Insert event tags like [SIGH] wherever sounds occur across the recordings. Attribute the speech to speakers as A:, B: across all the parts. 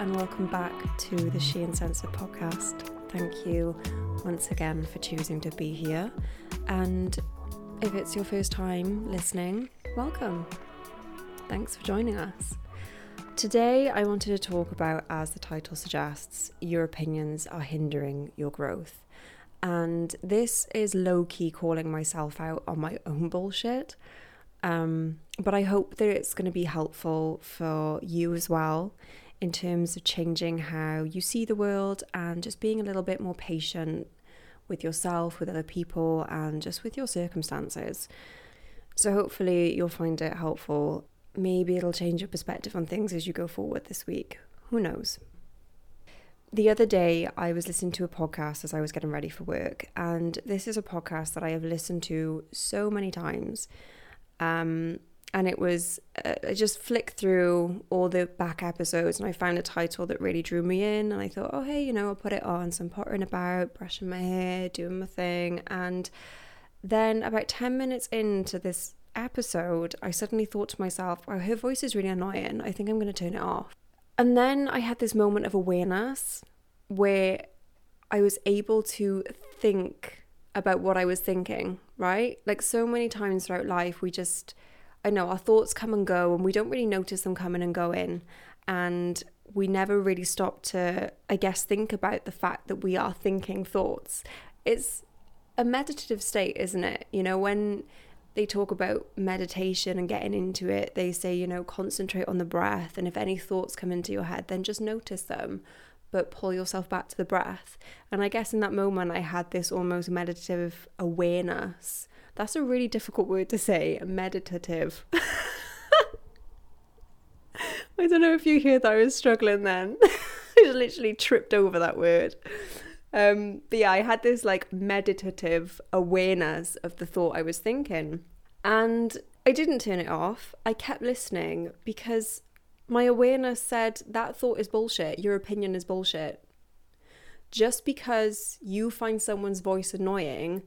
A: and welcome back to the She Uncensored podcast. Thank you once again for choosing to be here. And if it's your first time listening, welcome. Thanks for joining us. Today, I wanted to talk about, as the title suggests, your opinions are hindering your growth. And this is low key calling myself out on my own bullshit. Um, but I hope that it's going to be helpful for you as well in terms of changing how you see the world and just being a little bit more patient with yourself, with other people, and just with your circumstances. So, hopefully, you'll find it helpful. Maybe it'll change your perspective on things as you go forward this week. Who knows? The other day, I was listening to a podcast as I was getting ready for work, and this is a podcast that I have listened to so many times. Um, and it was uh, I just flicked through all the back episodes and I found a title that really drew me in. And I thought oh hey you know I'll put it on so I'm pottering about brushing my hair doing my thing. And then about 10 minutes into this episode I suddenly thought to myself oh her voice is really annoying. I think I'm going to turn it off. And then I had this moment of awareness where I was able to think about what I was thinking right? Like so many times throughout life we just I know our thoughts come and go and we don't really notice them coming and going. And we never really stop to, I guess, think about the fact that we are thinking thoughts. It's a meditative state, isn't it? You know, when they talk about meditation and getting into it, they say, you know, concentrate on the breath. And if any thoughts come into your head, then just notice them, but pull yourself back to the breath. And I guess in that moment, I had this almost meditative awareness that's a really difficult word to say, meditative. [LAUGHS] I don't know if you hear that I was struggling then. [LAUGHS] I just literally tripped over that word. Um, but yeah, I had this like meditative awareness of the thought I was thinking. And I didn't turn it off. I kept listening because my awareness said that thought is bullshit. Your opinion is bullshit. Just because you find someone's voice annoying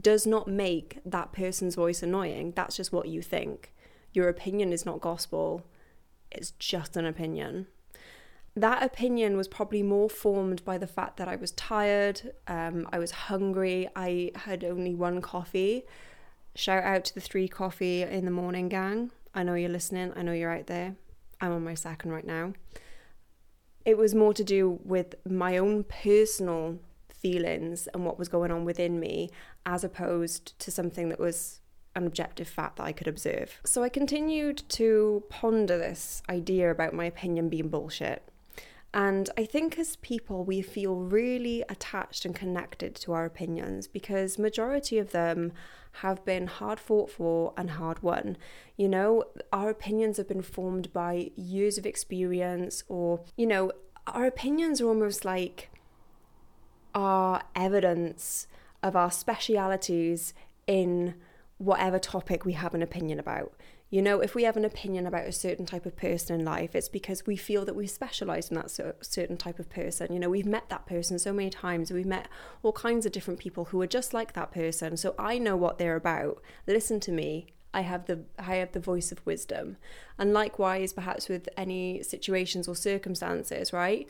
A: does not make that person's voice annoying. That's just what you think. Your opinion is not gospel, it's just an opinion. That opinion was probably more formed by the fact that I was tired, um, I was hungry, I had only one coffee. Shout out to the three coffee in the morning gang. I know you're listening, I know you're out there. I'm on my second right now. It was more to do with my own personal feelings and what was going on within me as opposed to something that was an objective fact that I could observe. So I continued to ponder this idea about my opinion being bullshit. And I think as people, we feel really attached and connected to our opinions because majority of them have been hard fought for and hard won. You know, our opinions have been formed by years of experience, or, you know, our opinions are almost like our evidence of our specialities in whatever topic we have an opinion about. You know, if we have an opinion about a certain type of person in life, it's because we feel that we specialize in that certain type of person. You know, we've met that person so many times. We've met all kinds of different people who are just like that person. So I know what they're about. Listen to me. I have the I have the voice of wisdom. And likewise, perhaps with any situations or circumstances, right?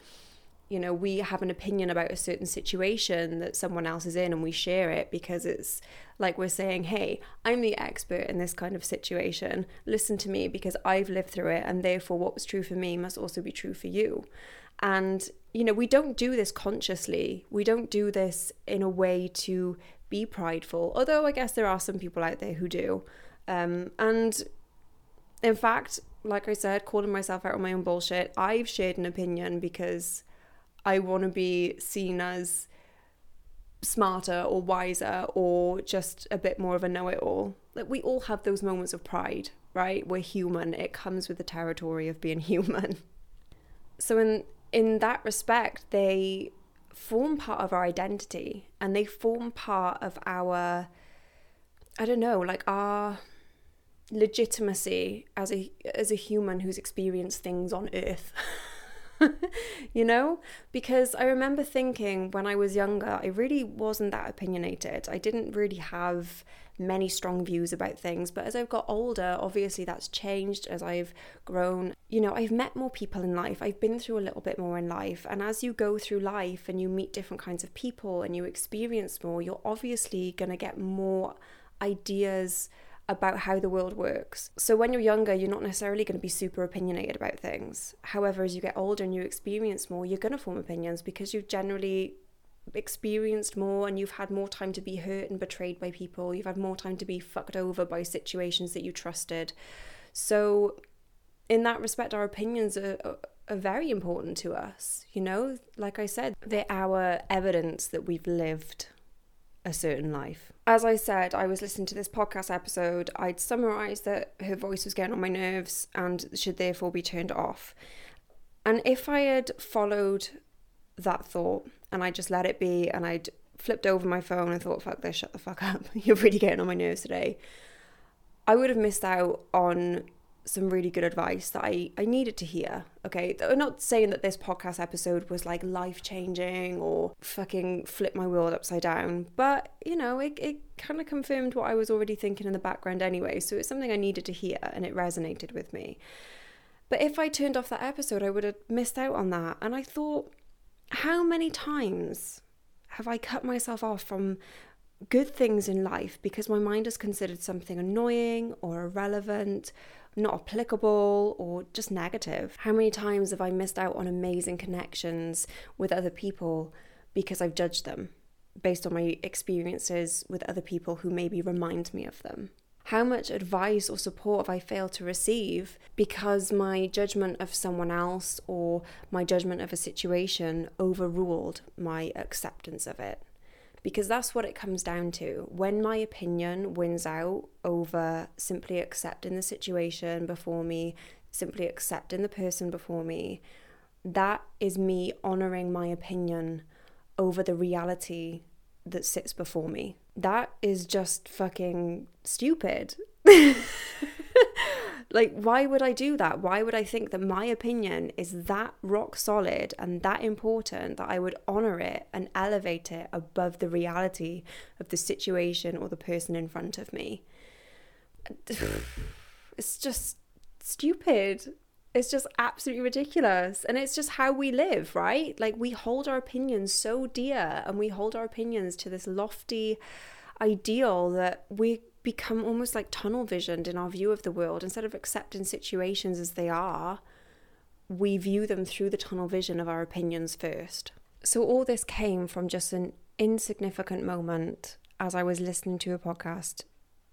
A: You know, we have an opinion about a certain situation that someone else is in and we share it because it's like we're saying, hey, I'm the expert in this kind of situation. Listen to me because I've lived through it and therefore what was true for me must also be true for you. And, you know, we don't do this consciously. We don't do this in a way to be prideful, although I guess there are some people out there who do. Um, and in fact, like I said, calling myself out on my own bullshit, I've shared an opinion because I want to be seen as smarter or wiser or just a bit more of a know it all. Like we all have those moments of pride, right? We're human. It comes with the territory of being [LAUGHS] human. So in in that respect, they form part of our identity and they form part of our I don't know, like our legitimacy as a as a human who's experienced things on earth. [LAUGHS] [LAUGHS] you know? Because I remember thinking when I was younger, I really wasn't that opinionated. I didn't really have many strong views about things. But as I've got older, obviously that's changed as I've grown. You know, I've met more people in life, I've been through a little bit more in life. And as you go through life and you meet different kinds of people and you experience more, you're obviously going to get more ideas about how the world works. So when you're younger, you're not necessarily going to be super opinionated about things. However, as you get older and you experience more, you're going to form opinions because you've generally experienced more and you've had more time to be hurt and betrayed by people. You've had more time to be fucked over by situations that you trusted. So in that respect, our opinions are, are, very important to us. You know, like I said, they're our evidence that we've lived a certain life. As I said, I was listening to this podcast episode. I'd summarised that her voice was getting on my nerves and should therefore be turned off. And if I had followed that thought and I just let it be and I'd flipped over my phone and thought, fuck this, shut the fuck up, [LAUGHS] you're really getting on my nerves today, I would have missed out on some really good advice that I, I needed to hear. Okay. I'm not saying that this podcast episode was like life changing or fucking flip my world upside down, but you know, it, it kind of confirmed what I was already thinking in the background anyway. So it's something I needed to hear and it resonated with me. But if I turned off that episode, I would have missed out on that. And I thought, how many times have I cut myself off from good things in life because my mind has considered something annoying or irrelevant not applicable or just negative. How many times have I missed out on amazing connections with other people because I've judged them based on my experiences with other people who maybe remind me of them? How much advice or support have I failed to receive because my judgment of someone else or my judgment of a situation overruled my acceptance of it? Because that's what it comes down to. When my opinion wins out over simply accepting the situation before me, simply accepting the person before me, that is me honoring my opinion over the reality that sits before me. That is just fucking stupid. [LAUGHS] Like, why would I do that? Why would I think that my opinion is that rock solid and that important that I would honor it and elevate it above the reality of the situation or the person in front of me? [SIGHS] It's just stupid. It's just absolutely ridiculous. And it's just how we live, right? Like, we hold our opinions so dear and we hold our opinions to this lofty ideal that we become almost like tunnel visioned in our view of the world. Instead of accepting situations as they are, we view them through the tunnel vision of our opinions first. So, all this came from just an insignificant moment as I was listening to a podcast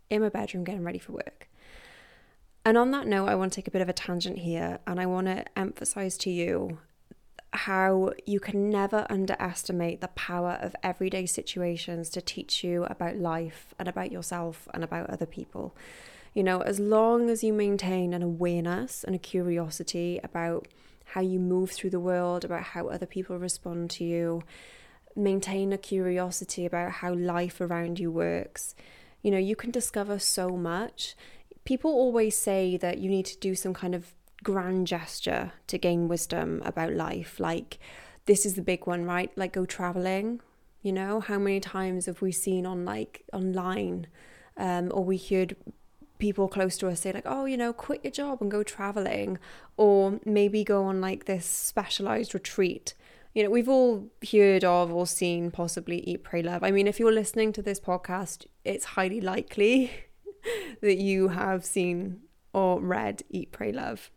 A: in my bedroom getting ready for work. And on that note, I want to take a bit of a tangent here and I want to emphasize to you how you can never underestimate the power of everyday situations to teach you about life and about yourself and about other people. You know, as long as you maintain an awareness and a curiosity about how you move through the world, about how other people respond to you, maintain a curiosity about how life around you works, you know, you can discover so much. People always say that you need to do some kind of grand gesture to gain wisdom about life. Like, this is the big one, right? Like, go traveling. You know, how many times have we seen on like online um, or we heard people close to us say, like, oh, you know, quit your job and go traveling, or maybe go on like this specialized retreat. You know, we've all heard of or seen possibly Eat, Pray, Love. I mean, if you're listening to this podcast, it's highly likely [LAUGHS] that you have seen or read Eat, Pray, Love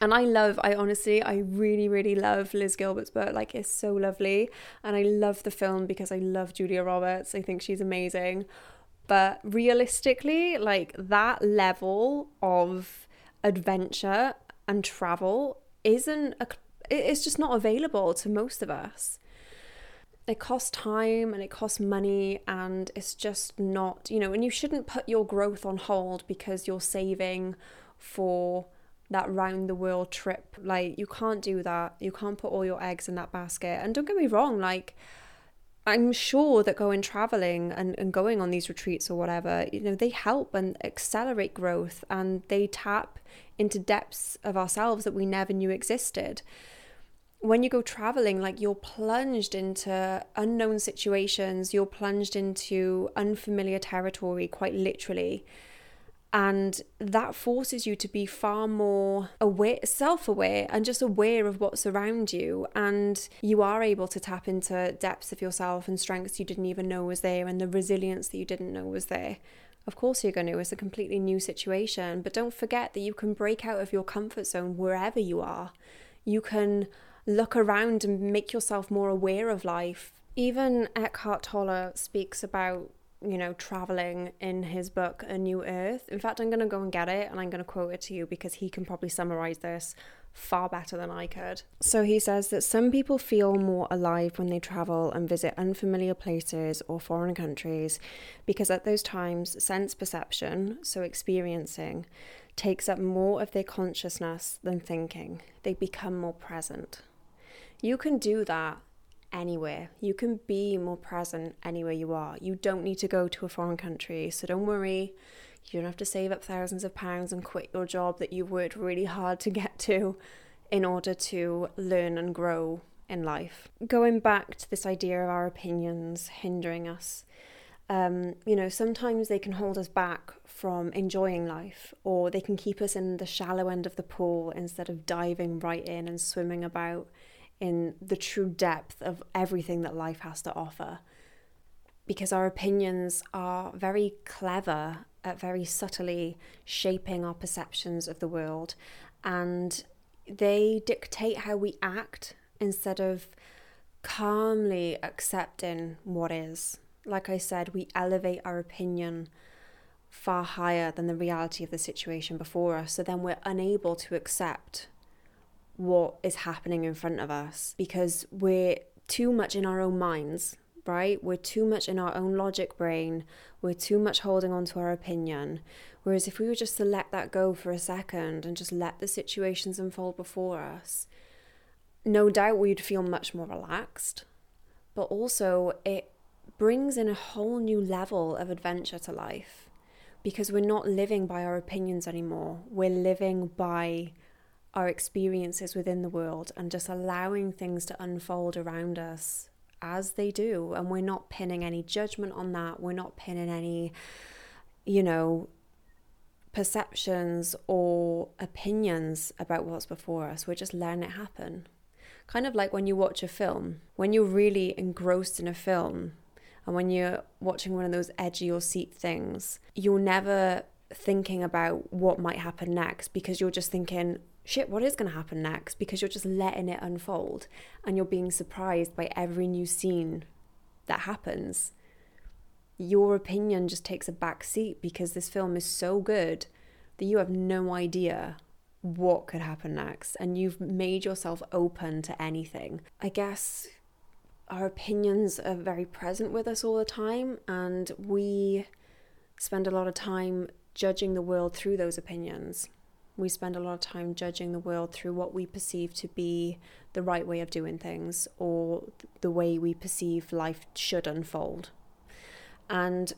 A: and I love, I honestly, I really, really love Liz Gilbert's book. Like, it's so lovely. And I love the film because I love Julia Roberts. I think she's amazing. But realistically, like, that level of adventure and travel isn't, a, it's just not available to most of us. It costs time and it costs money, and it's just not, you know, and you shouldn't put your growth on hold because you're saving for that round the world trip. Like you can't do that. You can't put all your eggs in that basket. And don't get me wrong, like I'm sure that going traveling and, and going on these retreats or whatever, you know, they help and accelerate growth and they tap into depths of ourselves that we never knew existed. when you go traveling, like you're plunged into unknown situations, you're plunged into unfamiliar territory, quite literally. And that forces you to be far more aware, self aware, and just aware of what's around you. And you are able to tap into depths of yourself and strengths you didn't even know was there, and the resilience that you didn't know was there. Of course, you're going to. It's a completely new situation. But don't forget that you can break out of your comfort zone wherever you are. You can look around and make yourself more aware of life. Even Eckhart Tolle speaks about you know, traveling in his book, A New Earth. In fact, I'm going to go and get it and I'm going to quote it to you because he can probably summarize this far better than I could. So he says that some people feel more alive when they travel and visit unfamiliar places or foreign countries because at those times, sense perception, so experiencing, takes up more of their consciousness than thinking. They become more present. You can do that anywhere. You can be more present anywhere you are. You don't need to go to a foreign country. So don't worry. You don't have to save up thousands of pounds and quit your job that you've worked really hard to get to in order to learn and grow in life. Going back to this idea of our opinions hindering us, um, you know, sometimes they can hold us back from enjoying life, or they can keep us in the shallow end of the pool instead of diving right in and swimming about in the true depth of everything that life has to offer. Because our opinions are very clever at very subtly shaping our perceptions of the world, and they dictate how we act instead of calmly accepting what is. Like I said, we elevate our opinion far higher than the reality of the situation before us, so then we're unable to accept what is happening in front of us because we're too much in our own minds, right? We're too much in our own logic brain. We're too much holding on to our opinion. Whereas if we were just to let that go for a second and just let the situations unfold before us, no doubt we'd feel much more relaxed. But also, it brings in a whole new level of adventure to life because we're not living by our opinions anymore. We're living by our experiences within the world and just allowing things to unfold around us as they do. And we're not pinning any judgment on that. We're not pinning any, you know, perceptions or opinions about what's before us. We're just letting it happen. Kind of like when you watch a film, when you're really engrossed in a film, and when you're watching one of those edgy your seat things, you're never thinking about what might happen next because you're just thinking, shit, what is going to happen next? Because you're just letting it unfold and you're being surprised by every new scene that happens. Your opinion just takes a back seat because this film is so good that you have no idea what could happen next and you've made yourself open to anything. I guess our opinions are very present with us all the time and we spend a lot of time judging the world through those opinions we spend a lot of time judging the world through what we perceive to be the right way of doing things or the way we perceive life should unfold. And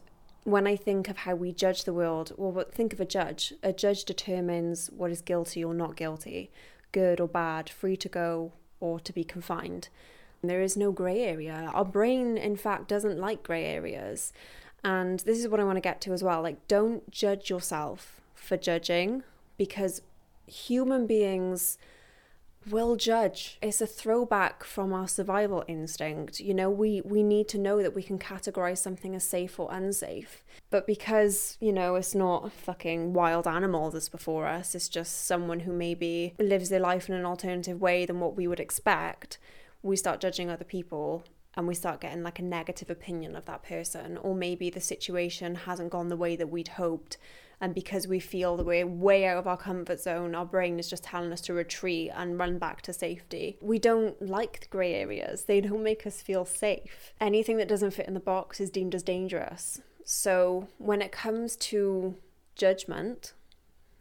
A: when I think of how we judge the world, well, think of a judge. A judge determines what is guilty or not guilty, good or bad, free to go or to be confined. There is no grey area. Our brain, in fact, doesn't like grey areas. And this is what I want to get to as well. Like, don't judge yourself for judging because human beings will judge. It's a throwback from our survival instinct. You know, we we need to know that we can categorize something as safe or unsafe. But because, you know, it's not fucking wild animal that's before us, it's just someone who maybe lives their life in an alternative way than what we would expect, we start judging other people and we start getting like a negative opinion of that person or maybe the situation hasn't gone the way that we'd hoped and because we feel that we're way out of our comfort zone, our brain is just telling us to retreat and run back to safety. We don't like the grey areas, they don't make us feel safe. Anything that doesn't fit in the box is deemed as dangerous. So when it comes to judgment,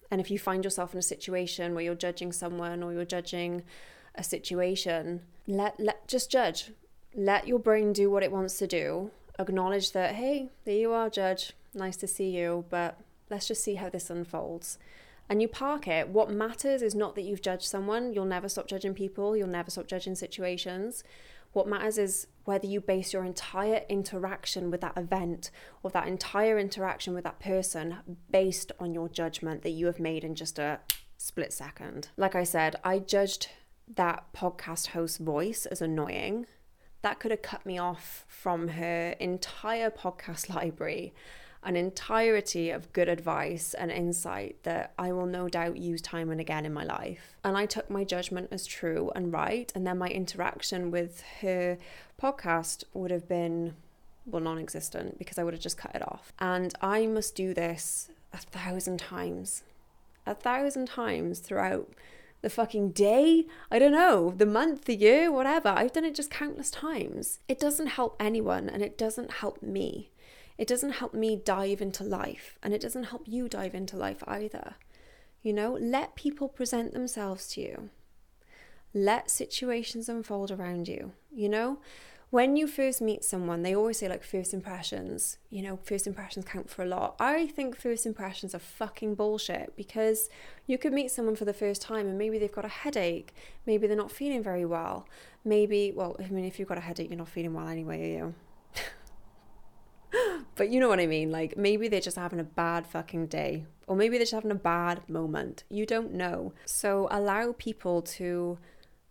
A: and if you find yourself in a situation where you're judging someone or you're judging a situation, let let just judge. Let your brain do what it wants to do. Acknowledge that, hey, there you are, judge. Nice to see you, but let's just see how this unfolds. and you park it. What matters is not that you've judged someone, you'll never stop judging people, you'll never stop judging situations. What matters is whether you base your entire interaction with that event or that entire interaction with that person based on your judgment that you have made in just a split second. Like I said, I judged that podcast host voice as annoying. That could have cut me off from her entire podcast [LAUGHS] library an entirety of good advice and insight that I will no doubt use time and again in my life. And I took my judgment as true and right. And then my interaction with her podcast would have been, well, non existent because I would have just cut it off. And I must do this a thousand times, a thousand times throughout the fucking day, I don't know, the month, the year, whatever. I've done it just countless times. It doesn't help anyone and it doesn't help me. It doesn't help me dive into life, and it doesn't help you dive into life either. You know, let people present themselves to you. Let situations unfold around you. You know, when you first meet someone, they always say like first impressions, you know, first impressions count for a lot. I think first impressions are fucking bullshit because you could meet someone for the first time and maybe they've got a headache, maybe they're not feeling very well. Maybe, well, I mean, if you've got a headache, you're not feeling well anyway, are you? [LAUGHS] but you know what I mean. Like maybe they're just having a bad fucking day, or maybe they're just having a bad moment. You don't know. So allow people to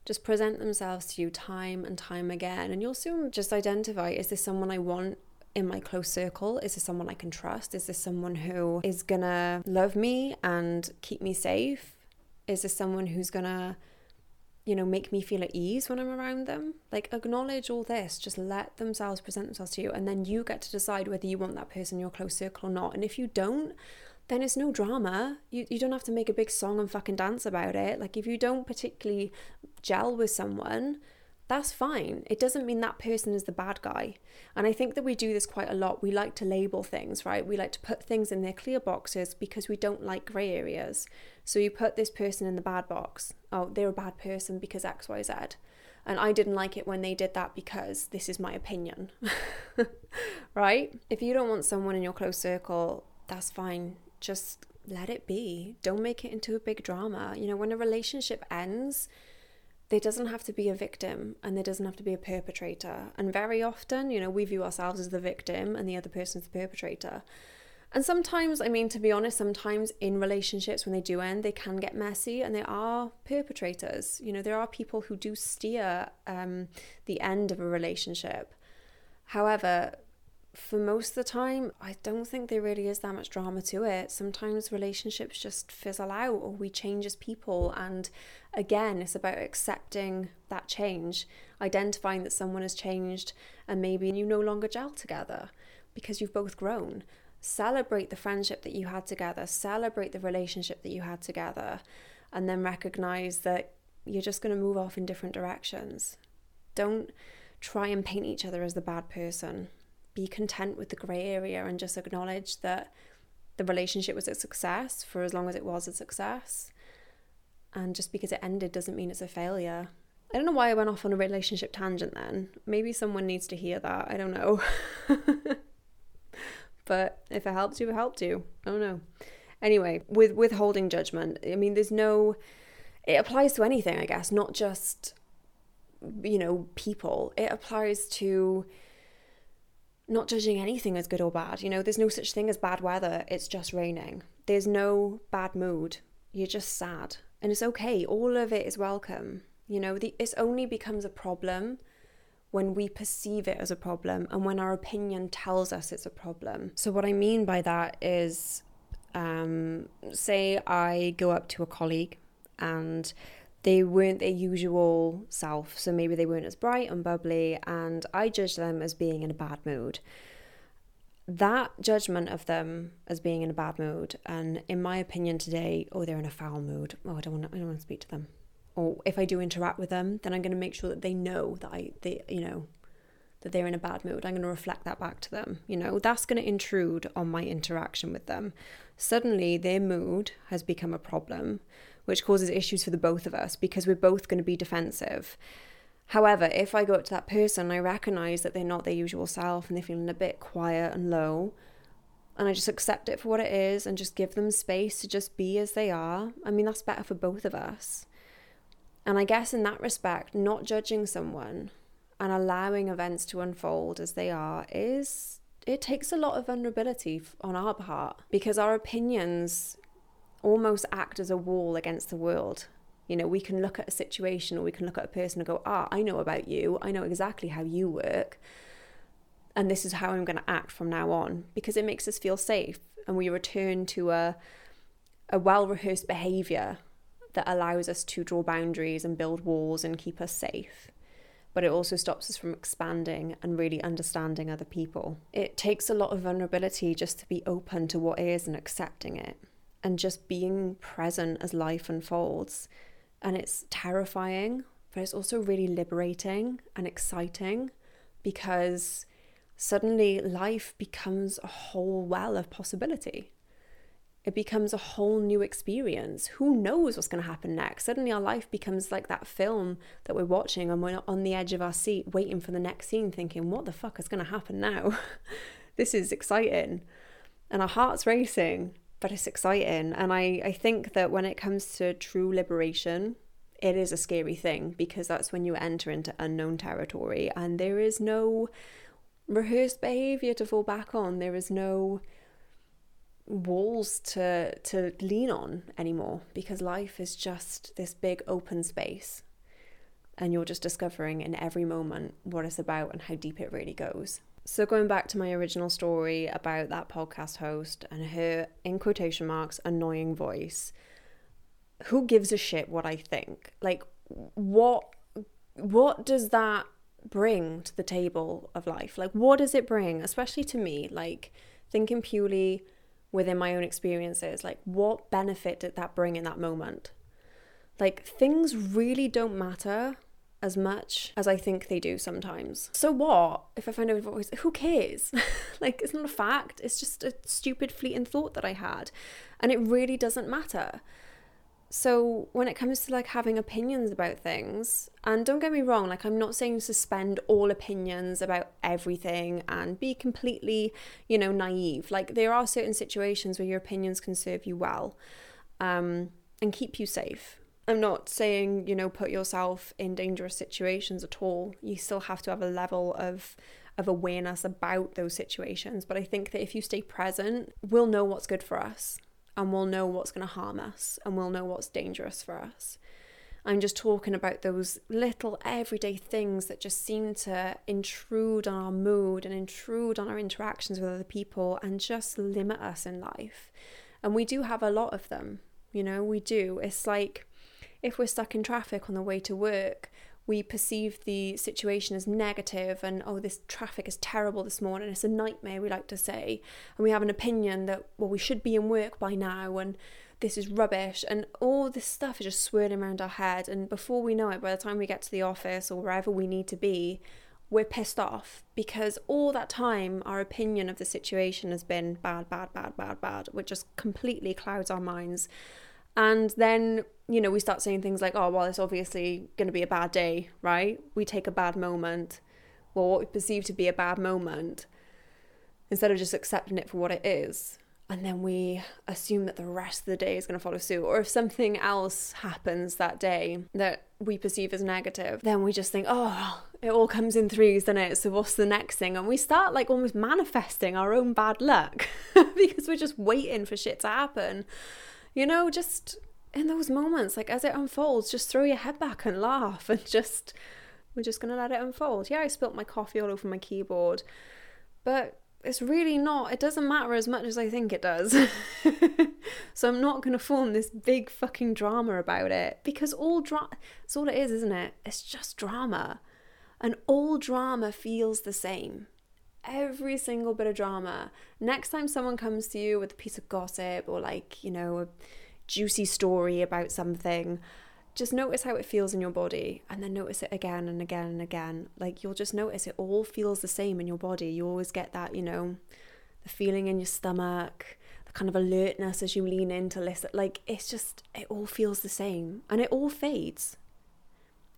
A: just present themselves to you time and time again, and you'll soon just identify is this someone I want in my close circle? Is this someone I can trust? Is this someone who is gonna love me and keep me safe? Is this someone who's gonna you know, make me feel at ease when I'm around them. Like, acknowledge all this, just let themselves present themselves to you, and then you get to decide whether you want that person in your close circle or not. And if you don't, then it's no drama. You, you don't have to make a big song and fucking dance about it. Like, if you don't particularly gel with someone, that's fine. It doesn't mean that person is the bad guy. And I think that we do this quite a lot. We like to label things, right? We like to put things in their clear boxes because we don't like grey areas. So you put this person in the bad box. Oh, they're a bad person because X, Y, Z. And I didn't like it when they did that because this is my opinion. [LAUGHS] right? If you don't want someone in your close circle, that's fine. Just let it be. Don't make it into a big drama. You know, when a relationship ends, there doesn't have to be a victim and there doesn't have to be a perpetrator. And very often, you know, we view ourselves as the victim and the other person's the perpetrator. And sometimes, I mean, to be honest, sometimes in relationships, when they do end, they can get messy and there are perpetrators. You know, there are people who do steer um, the end of a relationship. However, for most of the time, I don't think there really is that much drama to it. Sometimes relationships just fizzle out or we change as people. And again, it's about accepting that change, identifying that someone has changed and maybe you no longer gel together because you've both grown. Celebrate the friendship that you had together, celebrate the relationship that you had together, and then recognize that you're just going to move off in different directions. Don't try and paint each other as the bad person be content with the grey area and just acknowledge that the relationship was a success for as long as it was a success. And just because it ended doesn't mean it's a failure. I don't know why I went off on a relationship tangent then. Maybe someone needs to hear that. I don't know. [LAUGHS] but if it helps you, it helped you. I don't know. Anyway, with withholding judgment, I mean, there's no. It applies to anything, I guess, not just, you know, people. It applies to not judging anything as good or bad. You know, there's no such thing as bad weather, it's just raining. There's no bad mood. You're just sad. And it's okay. All of it is welcome. You know, the, it only becomes a problem when we perceive it as a problem and when our opinion tells us it's a problem. So, what I mean by that is, um, say I go up to a colleague and they weren't their usual self. So maybe they weren't as bright and bubbly, and I judged them as being in a bad mood. That judgment of them as being in a bad mood, and in my opinion today, oh, they're in a foul mood. Oh, I don't want to, I don't want to speak to them. Or if I do interact with them, then I'm going to make sure that they know that I, they, you know, that they're in a bad mood. I'm going to reflect that back to them. You know, that's going to intrude on my interaction with them. Suddenly, their mood has become a problem which causes issues for the both of us because we're both going to be defensive. However, if I go up to that person, I recognize that they're not their usual self and they're feeling a bit quiet and low. and I just accept it for what it is and just give them space to just be as they are. I mean, that's better for both of us. And I guess in that respect, not judging someone and allowing events to unfold as they are is it takes a lot of vulnerability on our part because our opinions almost act as a wall against the world. You know, we can look at a situation or we can look at a person and go, ah, I know about you. I know exactly how you work. And this is how I'm going to act from now on because it makes us feel safe. And we return to a, a well rehearsed behavior that allows us to draw boundaries and build walls and keep us safe. But it also stops us from expanding and really understanding other people. It takes a lot of vulnerability just to be open to what is and accepting it and just being present as life unfolds. And it's terrifying, but it's also really liberating and exciting because suddenly life becomes a whole well of possibility. It becomes a whole new experience. Who knows what's going to happen next? Suddenly, our life becomes like that film that we're watching, and we're on the edge of our seat, waiting for the next scene, thinking, What the fuck is going to happen now? [LAUGHS] this is exciting. And our heart's racing but it's exciting. And I, I think that when it comes to true liberation, it is a scary thing because that's when you enter into unknown territory and there is no rehearsed behavior to fall back on. There is no walls to to lean on anymore because life is just this big open space and you're just discovering in every moment what it's about and how deep it really goes. So, going back to my original story about that podcast host and her, in quotation marks, annoying voice, who gives a shit what I think? Like, what, what does that bring to the table of life? Like, what does it bring, especially to me? Like, thinking purely within my own experiences, like, what benefit did that bring in that moment? Like, things really don't matter as much as I think they do sometimes. So what if I find out voice? Who cares? [LAUGHS] like it's not a fact. It's just a stupid fleeting thought that I had, and it really doesn't matter. So when it comes to like having opinions about things, and don't get me wrong, like I'm not saying suspend all opinions about everything and be completely, you know, naive. Like there are certain situations where your opinions can serve you well, um, and keep you safe I'm not saying, you know, put yourself in dangerous situations at all. You still have to have a level of of awareness about those situations, but I think that if you stay present, we'll know what's good for us and we'll know what's going to harm us and we'll know what's dangerous for us. I'm just talking about those little everyday things that just seem to intrude on our mood and intrude on our interactions with other people and just limit us in life. And we do have a lot of them, you know, we do. It's like if we're stuck in traffic on the way to work, we perceive the situation as negative and oh this traffic is terrible this morning it's a nightmare we like to say. And we have an opinion that well we should be in work by now and this is rubbish. And all this stuff is just swirling around our head. And before we know it by the time we get to the office or wherever we need to be we're pissed off because all that time our opinion of the situation has been bad bad bad bad bad which just completely clouds our minds and then, you know, we start saying things like, oh, well, it's obviously going to be a bad day, right? We take a bad moment, well, what we perceive to be a bad moment, instead of just accepting it for what it is. And then we assume that the rest of the day is going to follow suit. Or if something else happens that day that we perceive as negative, then we just think, oh, it all comes in threes, doesn't it? So what's the next thing? And we start like almost manifesting our own bad luck [LAUGHS] because we're just waiting for shit to happen you know, just in those moments, like as it unfolds, just throw your head back and laugh and [LAUGHS] just, we're just going to let it unfold. Yeah, I spilt my coffee all over my keyboard, but it's really not, it doesn't matter as much as I think it does. [LAUGHS] so I'm not going to form this big fucking drama about it because all drama, that's all it is, isn't it? It's just drama. And all drama feels the same every single bit of drama. Next time someone comes to you with a piece of gossip or like, you know, a juicy story about something, just notice how it feels in your body and then notice it again and again and again. Like you'll just notice it all feels the same in your body. You always get that, you know, the feeling in your stomach, the kind of alertness as you lean in to listen. Like it's just, it all feels the same and it all fades.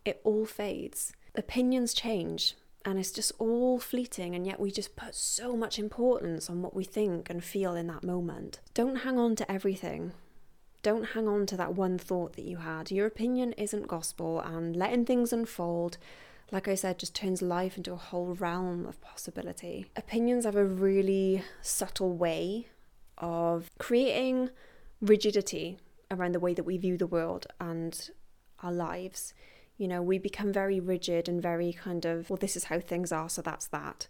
A: It all fades. Opinions change and it's just all fleeting, and yet we just put so much importance on what we think and feel in that moment. Don't hang on to everything. Don't hang on to that one thought that you had. Your opinion isn't gospel, and letting things unfold, like I said, just turns life into a whole realm of possibility. Opinions have a really subtle way of creating rigidity around the way that we view the world and our lives you know, we become very rigid and very kind of, well, this is how things are, so that's that.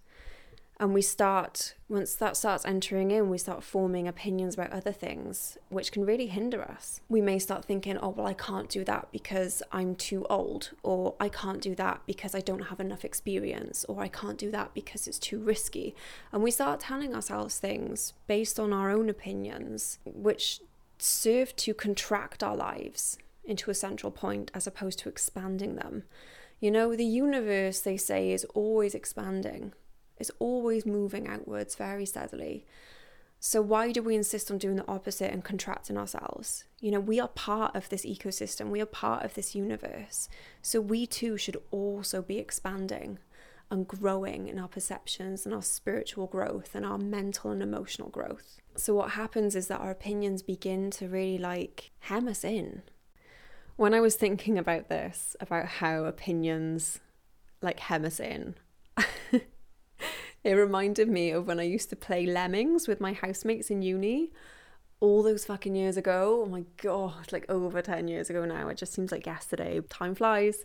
A: And we start, once that starts entering in, we start forming opinions about other things, which can really hinder us. We may start thinking, oh, well, I can't do that because I'm too old, or I can't do that because I don't have enough experience, or I can't do that because it's too risky. And we start telling ourselves things based on our own opinions, which serve to contract our lives into a central point as opposed to expanding them. You know, the universe, they say, is always expanding, it's always moving outwards very steadily. So, why do we insist on doing the opposite and contracting ourselves? You know, we are part of this ecosystem, we are part of this universe. So, we too should also be expanding and growing in our perceptions and our spiritual growth and our mental and emotional growth. So, what happens is that our opinions begin to really like hem us in when I was thinking about this, about how opinions like hem us in, [LAUGHS] it reminded me of when I used to play lemmings with my housemates in uni all those fucking years ago. Oh my god, like over 10 years ago now. It just seems like yesterday. Time flies.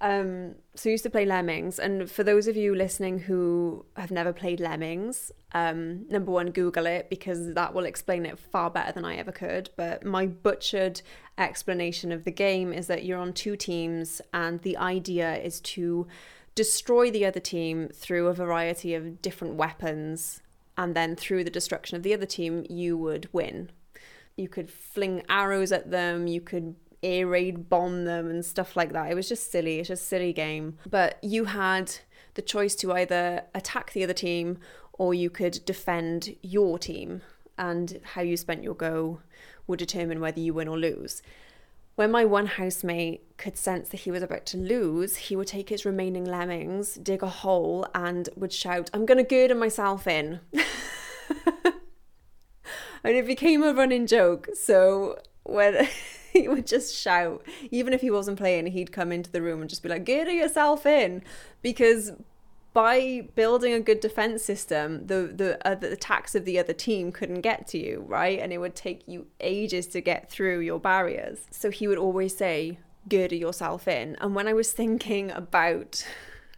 A: Um, so I used to play Lemmings, and for those of you listening who have never played Lemmings, um, number one, Google it because that will explain it far better than I ever could. But my butchered explanation of the game is that you're on two teams, and the idea is to destroy the other team through a variety of different weapons, and then through the destruction of the other team, you would win. You could fling arrows at them, you could air raid bomb them and stuff like that. It was just silly. It's a silly game. But you had the choice to either attack the other team or you could defend your team, and how you spent your go would determine whether you win or lose. When my one housemate could sense that he was about to lose, he would take his remaining lemmings, dig a hole, and would shout, I'm going to girder myself in. [LAUGHS] and it became a running joke. So when [LAUGHS] he would just shout. Even if he wasn't playing, he'd come into the room and just be like, "Get yourself in," because by building a good defense system, the the, uh, the attacks of the other team couldn't get to you, right? And it would take you ages to get through your barriers. So he would always say, "Girder yourself in." And when I was thinking about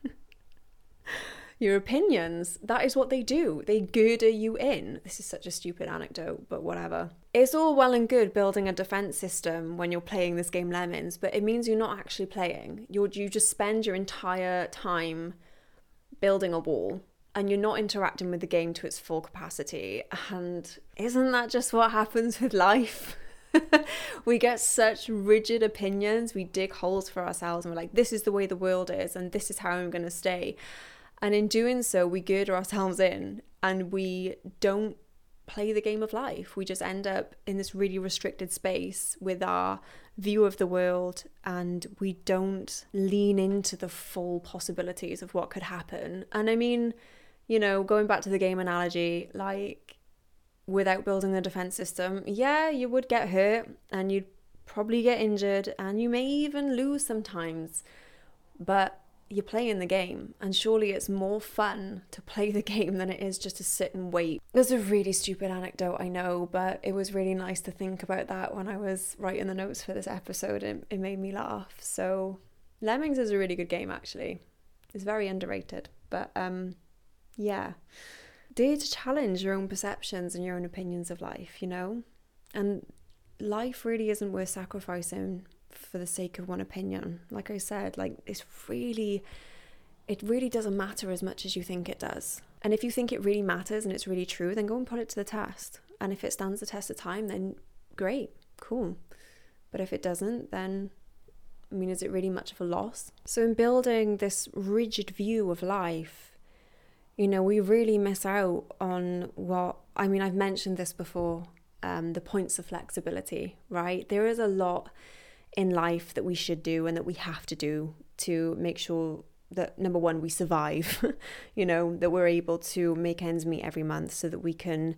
A: [LAUGHS] your opinions, that is what they do. They girder you in. This is such a stupid anecdote, but whatever. It's all well and good building a defense system when you're playing this game Lemmings, but it means you're not actually playing. you you just spend your entire time building a wall and you're not interacting with the game to its full capacity. And isn't that just what happens with life? [LAUGHS] we get such rigid opinions, we dig holes for ourselves, and we're like, this is the way the world is, and this is how I'm going to stay. And in doing so, we gird ourselves in and we don't play the game of life. We just end up in this really restricted space with our view of the world and we don't lean into the full possibilities of what could happen. And I mean, you know, going back to the game analogy, like without building the defense system, yeah, you would get hurt and you'd probably get injured and you may even lose sometimes. But you're playing the game, and surely it's more fun to play the [LAUGHS] game than it is just to sit and wait. There's a really stupid anecdote, I know, but it was really nice to think about that when I was writing the notes for this episode. It, it made me laugh. So, Lemmings is a really good game, actually. It's very underrated, but um, yeah. Dare to challenge your own perceptions and your own opinions of life, you know? And life really isn't worth sacrificing for the sake of one opinion. Like I said, like it's really, it really doesn't matter as much as you think it does. And if you think it really matters and it's really true, then go and put it to the test. And if it stands the test of time, then great, cool. But if it doesn't, then I mean, is it really much of a loss? So, in building this rigid view of life, you know, we really miss out on what I mean, I've mentioned this before um, the points of flexibility, right? There is a lot in life that we should do and that we have to do to make sure that number one, we survive, [LAUGHS] you know, that we're able to make ends meet every month so that we can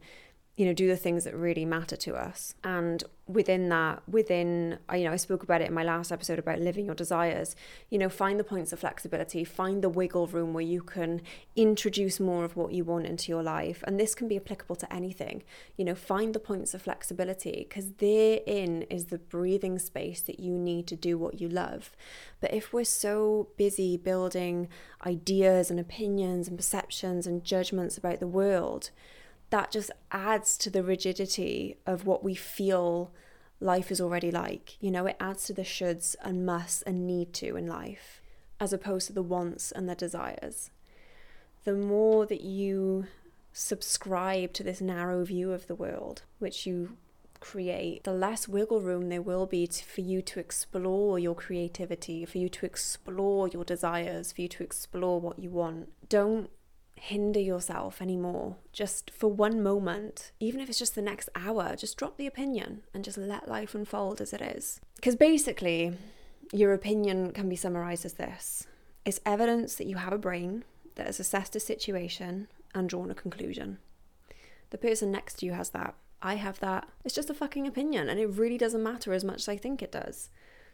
A: you know, do the things that really matter to us. And within that, within, you know, I spoke about it in my last episode about living your desires, you know, find the points of flexibility, find the wiggle room where you can introduce more of what you want into your life. And this can be applicable to anything, you know, find the points of flexibility because therein is the breathing space that you need to do what you love. But if we're so busy building ideas and opinions and perceptions and judgments about the world, that just adds to the rigidity of what we feel life is already like. You know, it adds to the shoulds and musts and need to in life, as opposed to the wants and the desires. The more that you subscribe to this narrow view of the world, which you create, the less wiggle room there will be to, for you to explore your creativity, for you to explore your desires, for you to explore what you want. Don't hinder yourself anymore just for one moment, even if it's just the next hour, just drop the opinion and just let life unfold as it is. Because basically, your opinion can be summarized as this it's evidence that you have a brain that has assessed a situation and drawn a conclusion. The person next to you has that. I have that. It's just a fucking opinion and it really doesn't matter as much as I think it does.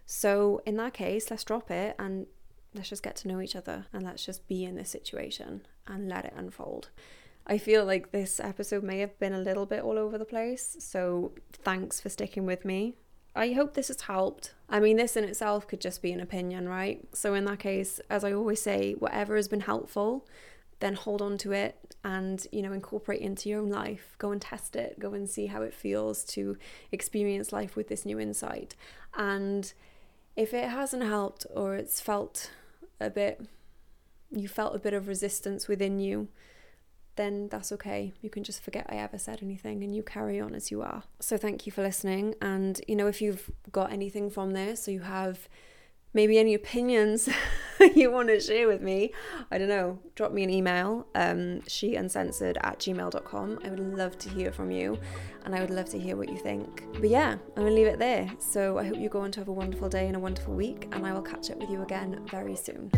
A: So, in that case, let's drop it and let's just get to know each other and let's just be in this situation and let it unfold. I feel like this episode may have been a little bit all over the place, so thanks for sticking with me. I hope this has helped. I mean, this in itself could just be an opinion, right? So, in that case, as I always say, whatever has been helpful, then hold on to it and, you know, incorporate into your own life. Go and test it, go and see how it feels to experience life with this new insight. And if it hasn't helped or it's felt a bit, you felt a bit of resistance within you, then that's okay. You can just forget I ever said anything and you carry on as you are. So thank you for listening. And, you know, if you've got anything from this or you have maybe any opinions [LAUGHS] you want to share with me, I don't know, drop me an email, um, sheuncensored at gmail.com. I would love to hear from you and I would love to hear what you think. But yeah, I'm going to leave it there. So I hope you go on to have a wonderful day and a wonderful week, and I will catch up with you again very soon.